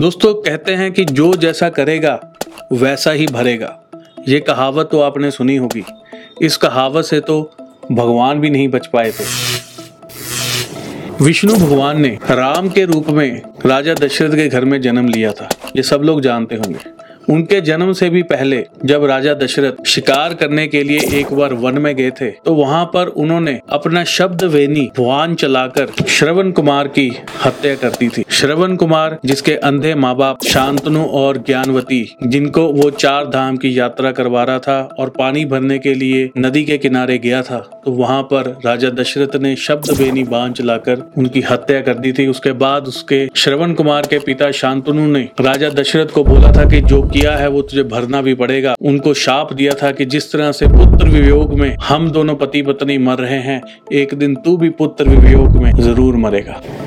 दोस्तों, कहते हैं कि जो जैसा करेगा, वैसा ही भरेगा। ये कहावत तो आपने सुनी होगी। इस कहावत से तो भगवान भी नहीं बच पाए थे। विष्णु भगवान ने राम के रूप में राजा दशरथ के घर में जन्म लिया था। ये सब लोग जानते होंगे। उनके जन्म से भी पहले जब राजा दशरथ शिकार करने के लिए एक बार वन में गए थे तो वहाँ पर उन्होंने अपना शब्द वेनी वान चलाकर श्रवण कुमार की हत्या कर दी थी। श्रवण कुमार, जिसके अंधे माँ बाप शांतनु और ज्ञानवती, जिनको वो चार धाम की यात्रा करवा रहा था और पानी भरने के लिए नदी के किनारे गया था तो वहाँ पर राजा दशरथ ने शब्द वेनी बाँध चलाकर उनकी हत्या कर दी थी। उसके बाद उसके श्रवण कुमार के पिता शांतनु ने राजा दशरथ को बोला था कि जो किया है, वो तुझे भरना भी पड़ेगा। उनको शाप दिया था कि जिस तरह से पुत्र वियोग में हम दोनों पति पत्नी मर रहे हैं, एक दिन तू भी पुत्र वियोग में ज़रूर मरेगा।